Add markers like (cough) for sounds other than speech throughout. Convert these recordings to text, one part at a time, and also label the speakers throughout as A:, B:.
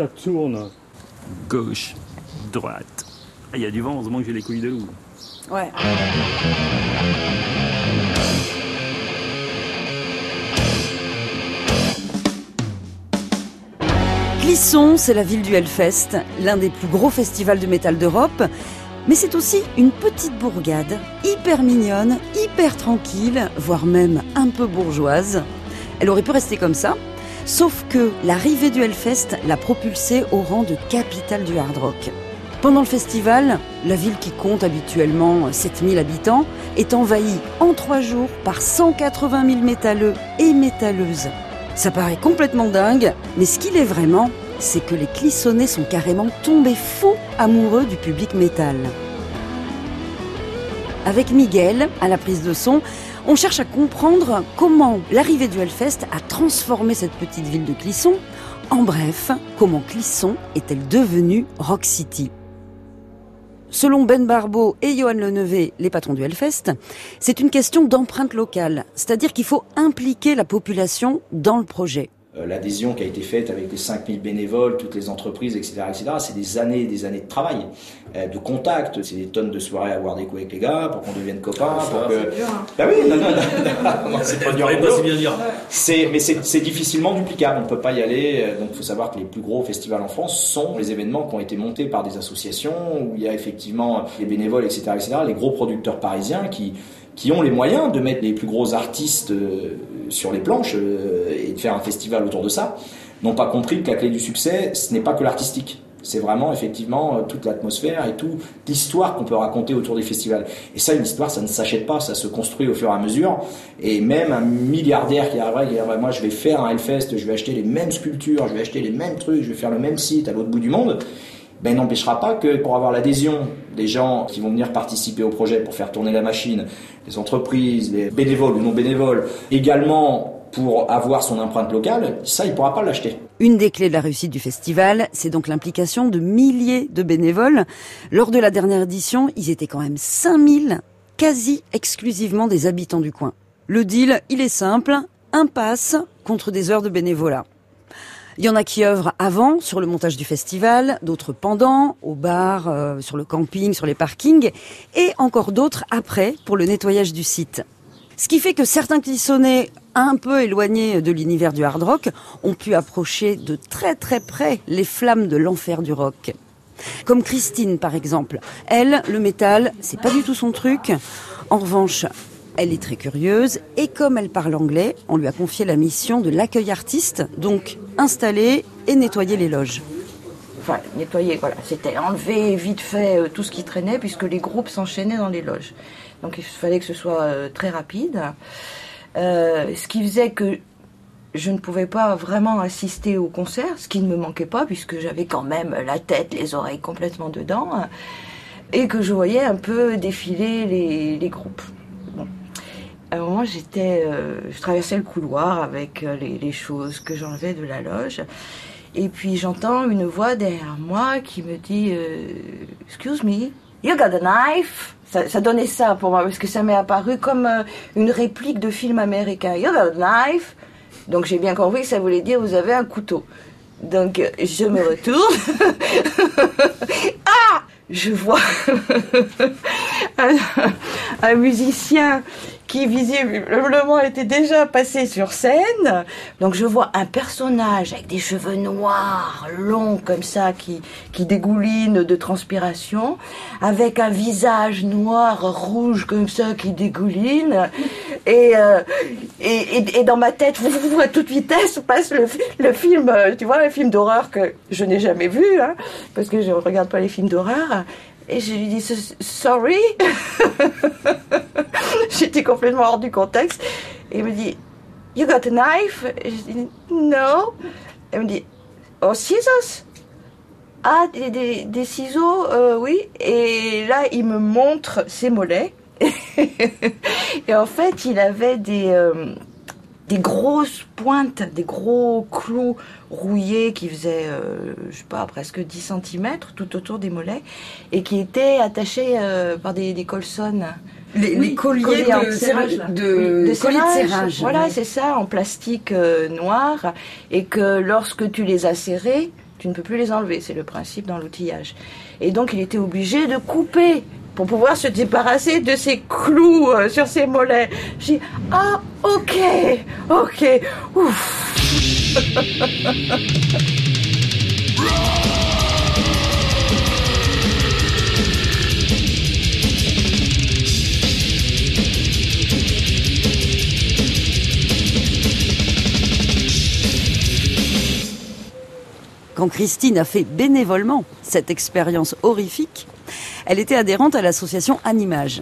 A: ça tourne.
B: Gauche, droite. Ah, Il y a du vent, heureusement que j'ai les couilles de loup.
C: Ouais. Clisson, c'est la ville du Hellfest, l'un des plus gros festivals de métal d'Europe. Mais c'est aussi une petite bourgade, hyper mignonne, hyper tranquille, voire même un peu bourgeoise. Elle aurait pu rester comme ça, sauf que l'arrivée du Hellfest l'a propulsée au rang de capitale du hard rock. Pendant le festival, la ville qui compte habituellement 7000 habitants est envahie en trois jours par 180 000 métalleux et métalleuses. Ça paraît complètement dingue, mais ce qu'il est vraiment, c'est que les clissonnés sont carrément tombés fous amoureux du public métal. Avec Miguel, à la prise de son, on cherche à comprendre comment l'arrivée du Hellfest a transformé cette petite ville de Clisson. En bref, comment Clisson est-elle devenue Rock City Selon Ben Barbeau et Johan Lenevé, les patrons du Hellfest, c'est une question d'empreinte locale, c'est-à-dire qu'il faut impliquer la population dans le projet.
D: Euh, L'adhésion qui a été faite avec les 5000 bénévoles, toutes les entreprises, etc., etc., c'est des années et des années de travail, euh, de contact, c'est des tonnes de soirées à boire des coups avec les gars pour qu'on devienne copains, pour que... Bah oui, non, non, non, (laughs) c'est pas dur. C'est, mais c'est, difficilement duplicable. On peut pas y aller. euh, Donc, il faut savoir que les plus gros festivals en France sont les événements qui ont été montés par des associations où il y a effectivement les bénévoles, etc., etc., les gros producteurs parisiens qui qui ont les moyens de mettre les plus gros artistes sur les planches euh, et de faire un festival autour de ça, n'ont pas compris que la clé du succès, ce n'est pas que l'artistique. C'est vraiment effectivement euh, toute l'atmosphère et toute l'histoire qu'on peut raconter autour des festivals. Et ça, une histoire, ça ne s'achète pas, ça se construit au fur et à mesure. Et même un milliardaire qui arriverait, qui dirait, moi je vais faire un Hellfest, je vais acheter les mêmes sculptures, je vais acheter les mêmes trucs, je vais faire le même site à l'autre bout du monde, ben n'empêchera pas que pour avoir l'adhésion des gens qui vont venir participer au projet pour faire tourner la machine, les entreprises, les bénévoles ou non bénévoles, également pour avoir son empreinte locale, ça il pourra pas l'acheter.
C: Une des clés de la réussite du festival, c'est donc l'implication de milliers de bénévoles. Lors de la dernière édition, ils étaient quand même 5000, quasi exclusivement des habitants du coin. Le deal, il est simple, un pass contre des heures de bénévolat. Il y en a qui œuvrent avant sur le montage du festival, d'autres pendant, au bar, euh, sur le camping, sur les parkings, et encore d'autres après pour le nettoyage du site. Ce qui fait que certains clissonnés un peu éloignés de l'univers du hard rock ont pu approcher de très très près les flammes de l'enfer du rock. Comme Christine par exemple. Elle, le métal, c'est pas du tout son truc. En revanche, elle est très curieuse et comme elle parle anglais, on lui a confié la mission de l'accueil artiste, donc installer et nettoyer les loges.
E: Enfin, nettoyer, voilà. C'était enlever vite fait euh, tout ce qui traînait puisque les groupes s'enchaînaient dans les loges. Donc il fallait que ce soit euh, très rapide. Euh, ce qui faisait que je ne pouvais pas vraiment assister au concert, ce qui ne me manquait pas puisque j'avais quand même la tête, les oreilles complètement dedans, et que je voyais un peu défiler les, les groupes. À un moment, j'étais, euh, je traversais le couloir avec euh, les, choses que j'enlevais de la loge, et puis j'entends une voix derrière moi qui me dit euh, Excuse me, you got a knife? Ça, donnait ça pour moi parce que ça m'est apparu comme euh, une réplique de film américain. You got a knife? Donc j'ai bien compris que ça voulait dire vous avez un couteau. Donc euh, je me retourne. (laughs) ah Je vois (laughs) un musicien qui visiblement était déjà passé sur scène. Donc je vois un personnage avec des cheveux noirs, longs comme ça, qui, qui dégouline de transpiration, avec un visage noir, rouge comme ça, qui dégouline. Et, euh, et, et, dans ma tête, (laughs) à toute vitesse, passe le, le film, euh, tu vois, un film d'horreur que je n'ai jamais vu, hein, parce que je ne regarde pas les films d'horreur. Et je lui dis sorry. (laughs) J'étais complètement hors du contexte. Il me dit You got a knife? Et je dis No. Elle me dit Oh, scissors? Ah, des, des, des ciseaux, euh, oui. Et là, il me montre ses mollets. (laughs) et en fait, il avait des. Euh, des grosses pointes, des gros clous rouillés qui faisaient, euh, je sais pas, presque 10 cm tout autour des mollets et qui étaient attachés euh, par des, des colsonnes.
C: Les,
E: Oui,
C: les colliers, de,
E: serrage,
C: de,
E: de. Voilà,
C: ouais.
E: c'est ça, en plastique euh, noir, et que lorsque tu les as serrés, Tu ne peux plus les enlever, c'est le principe dans l'outillage. Et donc il était obligé de couper pour pouvoir se débarrasser de ces clous euh, sur ses mollets. J'ai dit, ah ok, ok, ouf. (laughs)
C: Quand Christine a fait bénévolement cette expérience horrifique, elle était adhérente à l'association Animage.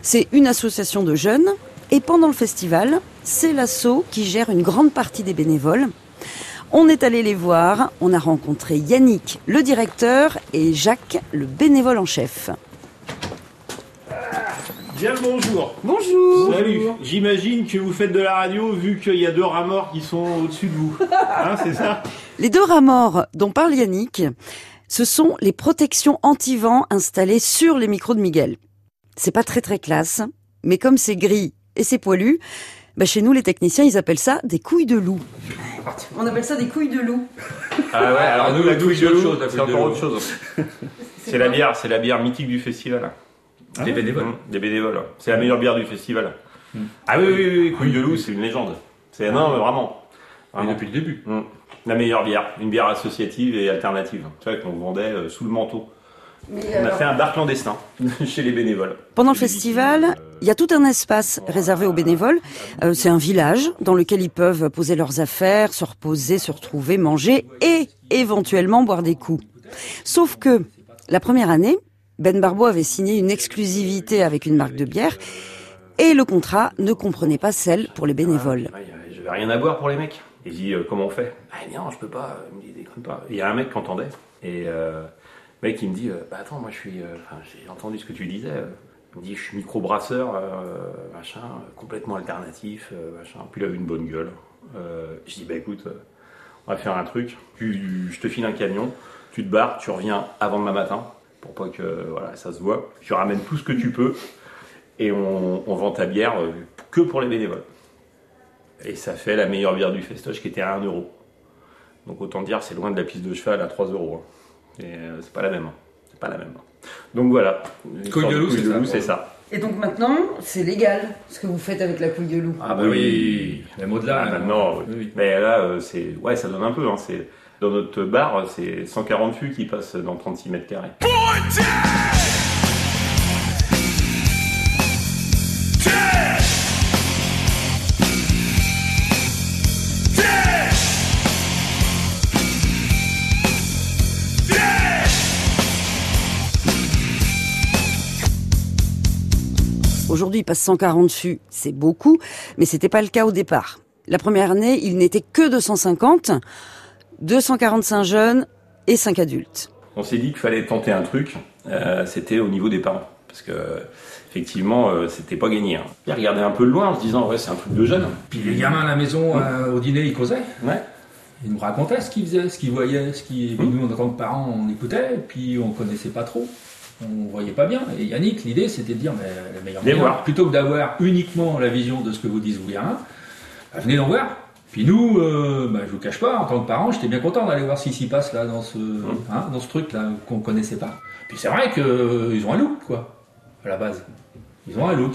C: C'est une association de jeunes et pendant le festival, c'est l'asso qui gère une grande partie des bénévoles. On est allé les voir, on a rencontré Yannick, le directeur, et Jacques, le bénévole en chef.
A: Bien le bonjour.
C: Bonjour
A: Salut. J'imagine que vous faites de la radio vu qu'il y a deux rats morts qui sont au-dessus de vous. (laughs) Hein, c'est ça?
C: Les deux rats morts dont parle Yannick, ce sont les protections anti-vent installées sur les micros de Miguel. C'est pas très très classe, mais comme c'est gris et c'est poilu, bah chez nous les techniciens ils appellent ça des couilles de loup. On appelle ça des couilles de loup.
A: Ah ouais, alors nous, la
F: couille de loup,
A: c'est encore autre chose. (laughs) C'est la bière, c'est la bière mythique du festival.
F: Des bénévoles.
A: Mmh, Des bénévoles. C'est la meilleure bière du festival. Ah oui, oui, oui, oui, couille de loup, c'est une légende. C'est non, mais vraiment.
F: Depuis le début.
A: Mmh. La meilleure bière, une bière associative et alternative. Tu vois, qu'on vendait euh, sous le manteau. On a fait un bar clandestin (laughs) chez les bénévoles.
C: Pendant le festival, il y a tout un espace réservé aux bénévoles. Euh, c'est un village dans lequel ils peuvent poser leurs affaires, se reposer, se retrouver, manger et éventuellement boire des coups. Sauf que la première année, Ben Barbeau avait signé une exclusivité avec une marque de bière et le contrat ne comprenait pas celle pour les bénévoles.
A: Euh, J'avais rien à boire pour les mecs. Je dis, euh, comment on fait? Ah non, je peux pas. Il me dit, déconne pas. Il y a un mec qui entendait. Et euh, le mec, il me dit, euh, bah attends, moi je suis. euh, j'ai entendu ce que tu disais. euh. Il me dit, je suis microbrasseur, euh, machin, euh, complètement alternatif, euh, machin. Puis il avait une bonne gueule. Euh, je dis, bah écoute, euh, on va faire un truc. Tu- je te file un camion, tu te barres, tu reviens avant demain matin pour pas que voilà, ça se voit. Tu ramènes tout ce que tu peux et on, on vend ta bière euh, que pour les bénévoles. Et ça fait la meilleure bière du festoche qui était à 1 euro. Donc autant dire, c'est loin de la piste de cheval à 3 euros. hein. Et euh, c'est pas la même. hein. C'est pas la même. Donc voilà.
F: Couille de loup, c'est ça,
A: c'est ça.
C: Et donc maintenant, c'est légal ce que vous faites avec la couille de loup.
F: Ah bah oui, même au-delà.
A: Ah, maintenant, oui.
F: Oui, oui.
A: Mais là, euh, c'est, ouais, ça donne un peu. Hein. C'est, dans notre bar, c'est 140 fûts qui passent dans 36 mètres carrés.
C: Aujourd'hui, il passe 140 fûts, c'est beaucoup, mais c'était pas le cas au départ. La première année, il n'était que 250, 245 jeunes et 5 adultes.
A: On s'est dit qu'il fallait tenter un truc. euh, c'était au niveau des parents, parce que effectivement, euh, c'était pas gagné. Hein. Ils regardaient un peu de loin en se disant ouais, c'est un truc de jeune.
F: Puis les gamins à la maison, euh, au dîner, ils causaient.
A: Ouais.
F: Ils nous racontaient ce qu'ils faisaient, ce qu'ils voyaient, ce qu'ils... puis Nous, en tant que parents, on écoutait, et puis on connaissait pas trop. On voyait pas bien. Et Yannick, l'idée, c'était de dire, mais la meilleure
A: voir.
F: plutôt que d'avoir uniquement la vision de ce que vous disent vous gamins, bah, venez en voir. Puis nous, euh, bah, je vous cache pas, en tant que parent, j'étais bien content d'aller voir ce qui s'y passe là dans ce, hein, dans ce truc là qu'on connaissait pas. Puis c'est vrai qu'ils ont un look, quoi, à la base. Ils ont un look.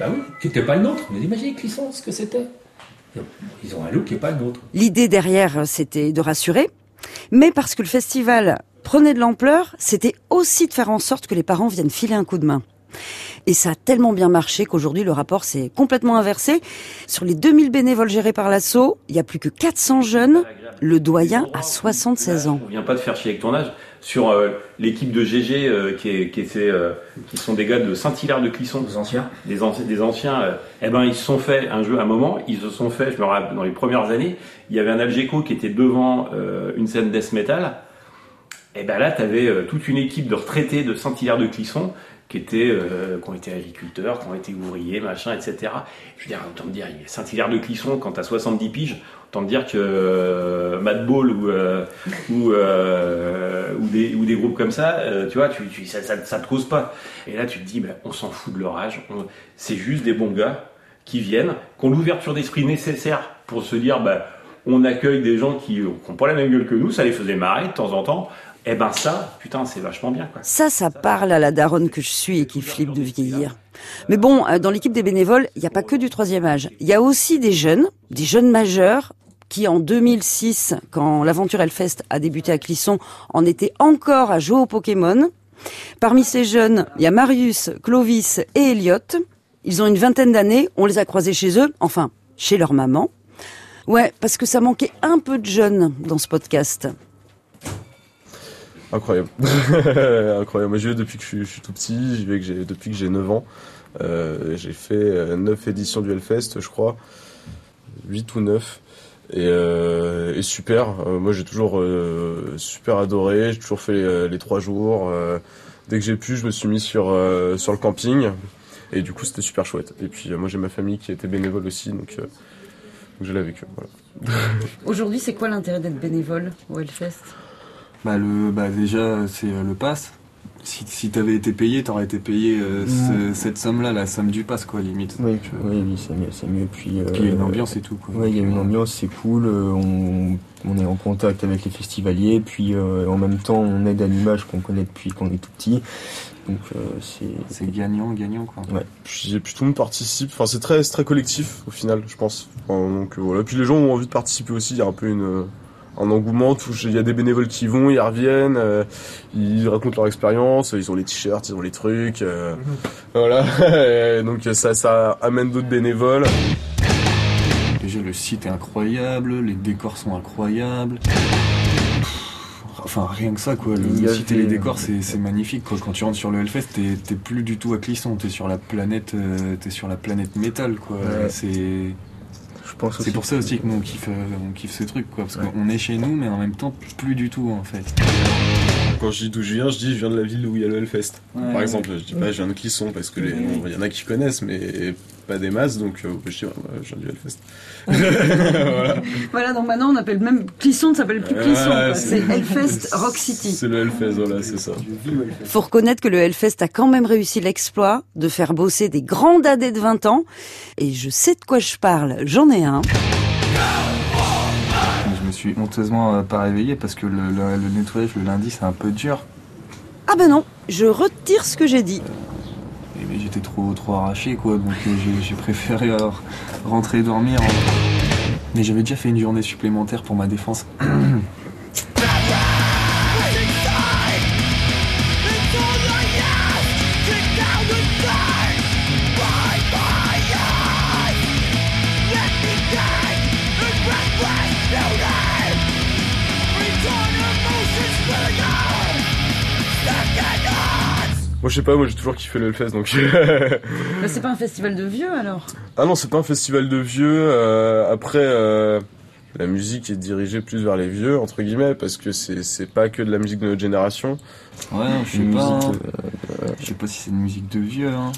F: Bah oui, qui n'était pas le nôtre. Mais imaginez Clisson, ce que c'était. Ils ont un look qui n'est pas le nôtre.
C: L'idée derrière, c'était de rassurer, mais parce que le festival prenait de l'ampleur, c'était aussi de faire en sorte que les parents viennent filer un coup de main. Et ça a tellement bien marché qu'aujourd'hui le rapport s'est complètement inversé. Sur les 2000 bénévoles gérés par l'assaut, il y a plus que 400 jeunes. Le doyen a 76 ans.
A: On vient pas te faire chier avec ton âge. Sur euh, l'équipe de GG euh, qui, est, qui, était, euh, qui sont des gars de Saint-Hilaire de Clisson,
F: Aux anciens.
A: des, anci- des anciens, euh, eh ben ils se sont fait un jeu à un moment, ils se sont fait, je me rappelle, dans les premières années, il y avait un Algeco qui était devant euh, une scène death metal. Et ben là, tu avais toute une équipe de retraités de Saint-Hilaire de Clisson qui étaient, euh, qui ont été agriculteurs, qui ont été ouvriers, machin, etc. Je veux dire, autant te dire, Saint-Hilaire de Clisson, quand t'as 70 piges, autant te dire que euh, Mad Ball ou euh, ou, euh, des ou des groupes comme ça, euh, tu vois, tu, tu ça, ça, te cause pas. Et là, tu te dis, ben, on s'en fout de leur âge, c'est juste des bons gars qui viennent, qui ont l'ouverture d'esprit nécessaire pour se dire, ben, on accueille des gens qui n'ont pas la même gueule que nous, ça les faisait marrer de temps en temps. Eh ben ça, putain, c'est vachement bien. Quoi.
C: Ça, ça parle à la daronne que je suis et qui flippe de vieillir. Mais bon, euh, dans l'équipe des bénévoles, il n'y a pas que du troisième âge. Il y a aussi des jeunes, des jeunes majeurs, qui en 2006, quand l'aventure Hellfest a débuté à Clisson, en étaient encore à jouer au Pokémon. Parmi ces jeunes, il y a Marius, Clovis et Elliot. Ils ont une vingtaine d'années, on les a croisés chez eux, enfin, chez leur maman. Ouais, parce que ça manquait un peu de jeunes dans ce podcast.
G: Incroyable. (laughs) Incroyable. Moi, j'y vais depuis que je suis, tout petit, j'y vais que j'ai, depuis que j'ai 9 ans. Euh, j'ai fait euh, 9 éditions du Hellfest, je crois. 8 ou 9. Et, euh, et super. Euh, moi, j'ai toujours euh, super adoré. J'ai toujours fait les, les 3 jours. Euh, dès que j'ai pu, je me suis mis sur, euh, sur le camping. Et du coup, c'était super chouette. Et puis, euh, moi, j'ai ma famille qui était bénévole aussi, donc, donc j'allais avec eux. Voilà. (laughs)
C: Aujourd'hui, c'est quoi l'intérêt d'être bénévole au Hellfest?
H: Bah, le, bah déjà, c'est euh, le pass. Si, si t'avais été payé, t'aurais été payé euh, ce- cette somme-là, la somme du pass, quoi, limite.
I: Oui,
H: euh,
I: oui, oui, c'est mieux, c'est mieux. Puis, euh,
H: Puis il y a une ambiance et tout, quoi.
I: Ouais, il y a une ambiance, c'est cool. euh, On, on est en contact avec les festivaliers, puis euh, en même temps, on aide à l'image qu'on connaît depuis qu'on est tout petit. Donc euh, c'est.
H: C'est gagnant, gagnant, quoi.
I: Ouais.
G: Puis, et puis tout le monde participe. Enfin, c'est très, très collectif au final, je pense. Enfin, donc euh, voilà. Puis les gens ont envie de participer aussi. Il y a un peu une, euh, un engouement. Il y a des bénévoles qui y vont, ils reviennent, euh, ils racontent leur expérience. Ils ont les t-shirts, ils ont les trucs. euh, Voilà. (laughs) Et donc ça, ça amène d'autres bénévoles.
H: Déjà, le site est incroyable, les décors sont incroyables. Enfin, rien que ça, quoi. Le, site et les décors, c'est c'est magnifique, quoi. Quand tu rentres sur le Hellfest, t'es t'es plus du tout à Clisson, t'es sur la planète, euh, t'es sur la planète métal, quoi.
I: Ouais.
H: C'est
I: Je pense aussi.
H: c'est pour ça aussi que nous on kiffe, euh, on kiffe ce truc, quoi. Parce
I: Ouais.
H: qu'on est chez nous, mais en même temps plus du tout, en fait.
G: Quand je dis d'où je viens, je dis je viens de la ville où il y a le Hellfest. Par exemple, je dis pas je viens de Clisson parce que les, il y en a qui connaissent, mais pas des masses, donc euh, je dis ouais, je viens du Hellfest. voilà. (laughs)
C: Voilà, donc maintenant on appelle même Clisson, ne s'appelle plus Clisson.
G: C'est-
C: Hellfest (laughs) Rock City.
G: C'est le Hellfest, voilà, c'est ça.
C: Faut reconnaître que le Hellfest a quand même réussi l'exploit de faire bosser des grands dadés de 20 ans. Et je sais de quoi je parle, j'en ai un.
H: Je me suis honteusement euh, pas réveillé parce que le, le- le nettoyage le lundi c'est un peu dur.
C: Ah ben non, je retire ce que j'ai dit.
H: Mais j'étais trop trop arraché quoi, donc euh, j'ai- préféré euh, rentrer dormir. Mais j'avais déjà fait une journée supplémentaire pour ma défense. (clears throat)
G: Moi je sais pas, moi j'ai toujours kiffé le Hellfest donc.
C: Mais c'est pas un festival de vieux alors
G: ah non, c'est pas un festival de vieux. euh, après, euh, la musique est dirigée plus vers les vieux entre guillemets parce que c'est c'est pas que de la musique de notre génération.
H: Ouais, je sais pas.
I: musique,
H: hein. Je sais pas si c'est une musique de vieux. Hein.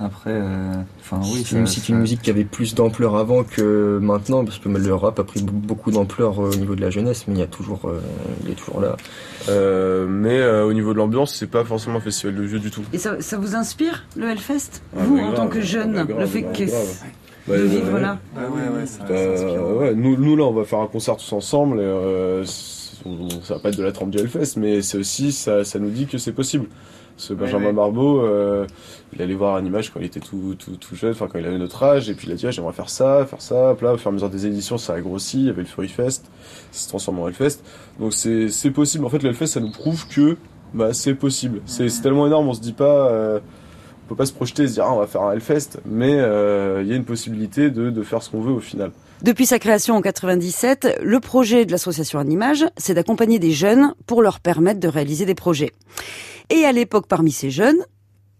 H: Après, euh, enfin oui,
I: C'est une,
H: ça-
I: une musique qui avait plus d'ampleur avant que maintenant, parce que le rap a pris beaucoup d'ampleur au niveau de la jeunesse, mais il y a toujours, euh, il est toujours là.
G: Euh, mais euh, au niveau de l'ambiance, c'est pas forcément un festival de vieux du tout.
C: Et ça, ça vous inspire, le Hellfest?
G: Ah,
C: Vous,
G: bah,
C: en
G: grave,
C: tant que jeune,
G: bah, grave,
C: le fait que
G: grave.
C: de
G: Bah,
C: vivre
G: euh,
C: là?
H: Ah ouais, ouais, ça,
G: Euh, ouais, nous, nous là on va faire un concert tous ensemble et euh, ça va pas être de la trempe du Hellfest mais c'est aussi ça, ça nous dit que c'est possible. Que Benjamin
H: ouais.
G: Barbeau, euh, il allait voir Animage quand il était tout, tout, tout jeune, enfin quand il avait notre âge, et puis il a dit ah, j'aimerais faire ça, faire ça, là au fur et à mesure des éditions ça a grossi, il y avait le Fury Fest, ça se transforme en Hellfest, donc c'est c'est possible, en fait le Hellfest ça nous prouve que bah, c'est possible, c'est tellement énorme, on se dit pas... euh, peut pas se projeter et se dire ah, on va faire un Hellfest, mais euh, il y a une possibilité de, de faire ce qu'on veut au final.
C: Depuis sa création en 97, le projet de l'association Animage, c'est d'accompagner des jeunes pour leur permettre de réaliser des projets. Et à l'époque, parmi ces jeunes,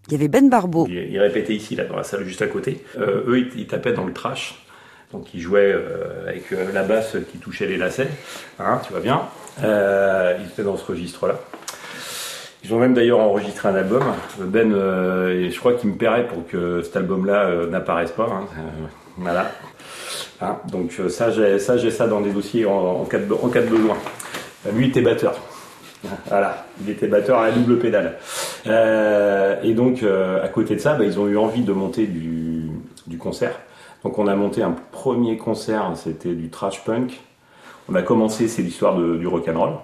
C: il y avait Ben Barbeau.
A: Ils, ils répétaient ici, là, dans la salle juste à côté. Euh, eux, ils, ils tapaient dans le trash. Donc, ils jouaient euh, avec la basse qui touchait les lacets. Hein, tu vois bien. Euh, ils étaient dans ce registre-là. Ils ont même d'ailleurs enregistré un album. Ben, euh, je crois qu'il me paierait pour que cet album-là euh, n'apparaisse pas. hein. Euh, voilà. Hein, donc ça, j'ai ça, dans des dossiers en, cas, de, besoin. Lui, était batteur. Voilà, il était batteur à la double pédale. Et donc, à côté de ça, bah, ils ont eu envie de monter du, du concert. Donc, on a monté un premier concert, c'était du trash punk. on a commencé, c'est l'histoire du rock'n'roll,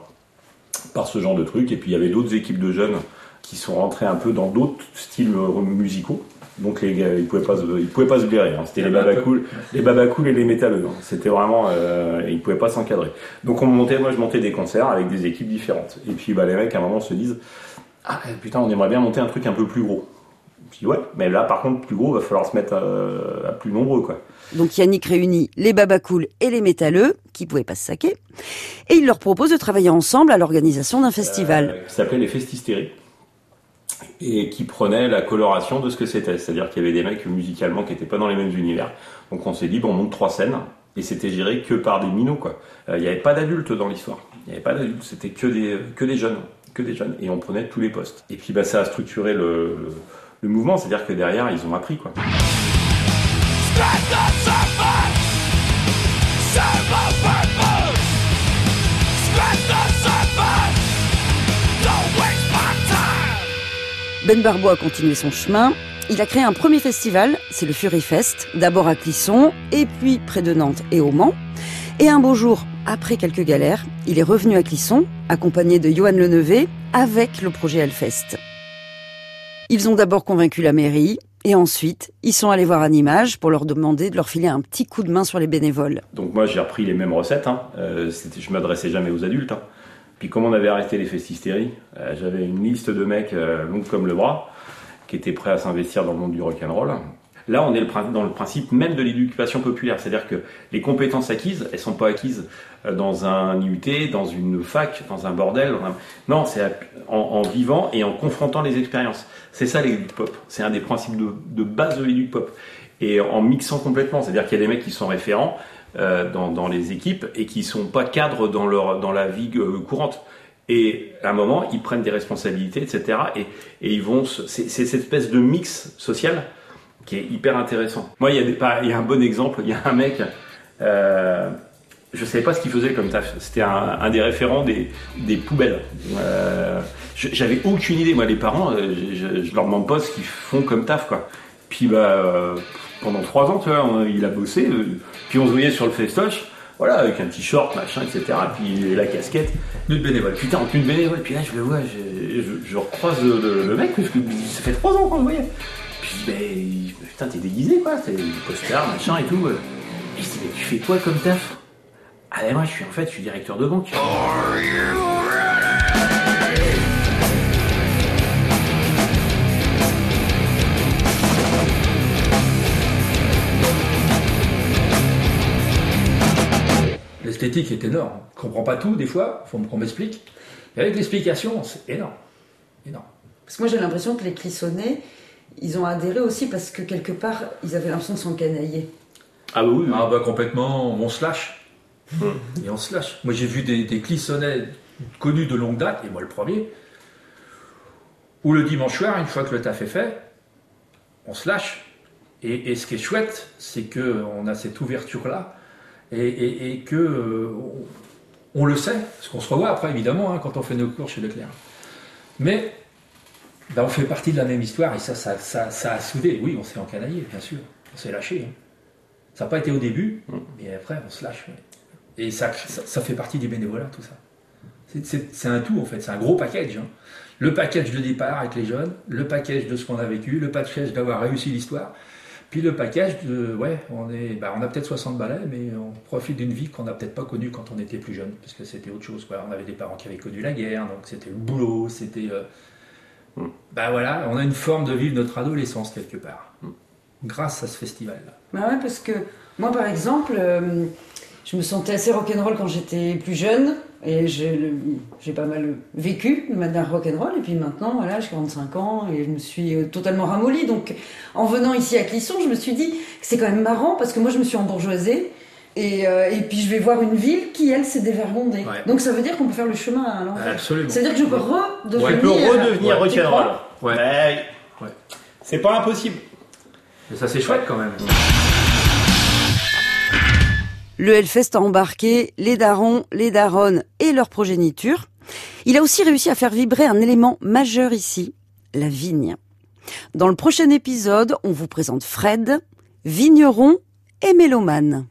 A: par ce genre de truc. Et puis il y avait d'autres équipes de jeunes qui sont rentrés un peu dans d'autres styles euh, musicaux. Donc les gars, ils pouvaient pas, se- ils pouvaient pas se blairer. hein. C'était les babacool, les et les métalleux. hein. C'était vraiment, euh, ils pouvaient pas s'encadrer. Donc on montait, moi je montais des concerts avec des équipes différentes. Et puis bah, les mecs à un moment se disent, ah putain, on aimerait bien monter un truc un peu plus gros. Ouais, mais là par contre plus gros, va falloir se mettre à, à plus nombreux quoi.
C: Donc Yannick réunit les babacools et les métalleux, qui pouvaient pas se saquer, et il leur propose de travailler ensemble à l'organisation d'un festival.
A: Euh, qui s'appelait les Festistéries et qui prenait la coloration de ce que c'était. C'est-à-dire qu'il y avait des mecs musicalement qui n'étaient pas dans les mêmes univers. Donc on s'est dit, bon, on monte trois scènes et c'était géré que par des minots quoi. Euh, Il n'y avait pas d'adultes dans l'histoire. Il n'y avait pas d'adultes, c'était que des, que des jeunes. Que des jeunes. Et on prenait tous les postes. Et puis bah, ça a structuré le, le, le mouvement, c'est-à-dire que derrière, ils ont appris quoi.
C: Ben Barbo a continué son chemin. Il a créé un premier festival, c'est le Fury Fest, d'abord à Clisson, et puis près de Nantes et au Mans. Et un beau jour, après quelques galères, il est revenu à Clisson, accompagné de Johan Lenevé, avec le projet Hellfest. Ils ont d'abord convaincu la mairie, et ensuite, ils sont allés voir Animage pour leur demander de leur filer un petit coup de main sur les bénévoles.
A: Donc moi j'ai repris les mêmes recettes. Hein. Euh, je m'adressais jamais aux adultes. hein. Puis comme on avait arrêté les festistéries, euh, j'avais une liste de mecs euh, longs comme le bras qui étaient prêts à s'investir dans le monde du rock'n'roll. Là, on est dans le principe même de l'éducation populaire, c'est-à-dire que les compétences acquises, elles sont pas acquises euh, dans un IUT, dans une fac, dans un bordel. Non, c'est en, vivant et en confrontant les expériences. C'est ça l'éduc pop. C'est un des principes de, base de l'éduc pop. Et en mixant complètement, c'est-à-dire qu'il y a des mecs qui sont référents euh, dans, les équipes et qui sont pas cadres dans leur dans la vie euh, courante. Et à un moment, ils prennent des responsabilités, etc. Et, et ils vont. c'est cette espèce de mix social qui est hyper intéressant. Moi, il y a, y a un bon exemple. Il y a un mec. Euh, je savais pas ce qu'il faisait comme taf. C'était un, des référents des, poubelles. Euh, J'avais aucune idée. Moi, les parents, euh, je, leur demande pas ce qu'ils font comme taf, quoi. Puis bah, pendant trois ans, tu vois, il a bossé. puis on se voyait sur le festoche, voilà, avec un t-shirt, machin, etc. Puis la casquette.
F: Nous de bénévoles.
A: Putain, en tenue bénévole. Puis là, je le vois, je, recroise le- le mec, parce que ça fait trois ans qu'on le voyait. Puis mais putain, t'es déguisé, quoi. T'es du poster, machin et tout. Et je dis, mais tu fais quoi comme taf? Ah, mais moi, je suis en fait, je suis directeur de banque.
F: L'esthétique est énorme. Je comprends pas tout des fois, faut qu'on m'explique. Et avec l'explication, c'est énorme. Énorme.
C: Parce que moi j'ai l'impression que les Clissonnais, ils ont adhéré aussi parce que quelque part, ils avaient l'impression de s'encanailler.
A: Ah, bah oui, oui.
F: Ah bah complètement, on se lâche. Et on se lâche. Moi j'ai vu des, des clissonnets connus de longue date, et moi le premier, où le dimanche soir, une fois que le taf est fait, on se lâche. Et, et ce qui est chouette, c'est que on a cette ouverture-là, et, et- et que euh, on, on le sait, parce qu'on se revoit après évidemment hein, quand on fait nos cours chez Leclerc. Mais ben, on fait partie de la même histoire, et ça, ça, ça, ça a soudé. Oui, on s'est encanaillé, bien sûr. On s'est lâché. hein. Ça n'a pas été au début, mais après, on se lâche. ouais. Et ça, fait partie du bénévolat, tout ça. C'est- un tout, en fait. C'est un gros package. hein. Le package de départ avec les jeunes, le package de ce qu'on a vécu, le package d'avoir réussi l'histoire, puis le package de, ouais, on, est, bah, on a peut-être 60 balais, mais on profite d'une vie qu'on n'a peut-être pas connue quand on était plus jeune, parce que c'était autre chose. Quoi. On avait des parents qui avaient connu la guerre, donc c'était le boulot, c'était... euh, bah voilà, on a une forme de vivre notre adolescence quelque part, grâce à ce festival-là.
C: Bah ouais, parce que moi, par exemple, euh, je me sentais assez rock'n'roll quand j'étais plus jeune. Et j'ai pas mal vécu de manière rock'n'roll. Et puis maintenant, voilà, j'ai 45 ans et je me suis euh, totalement ramollie. Donc, en venant ici à Clisson, je me suis dit que c'est quand même marrant parce que moi, je me suis embourgeoisée. Et, euh, et puis, je vais voir une ville qui, elle, s'est dévergondée.
F: Ouais.
C: Donc, ça veut dire qu'on peut faire le chemin à l'envers.
F: Absolument.
C: C'est-à-dire que je peux redevenir.
A: Tu peux redevenir
C: Ouais.
A: Rock'n'roll.
F: Ouais.
A: Ouais.
F: Ouais.
A: C'est pas impossible.
F: Mais ça c'est chouette quand même.
C: Le Hellfest a embarqué les darons, les daronnes et leur progéniture. Il a aussi réussi à faire vibrer un élément majeur ici, la vigne. Dans le prochain épisode, on vous présente Fred, vigneron et mélomane.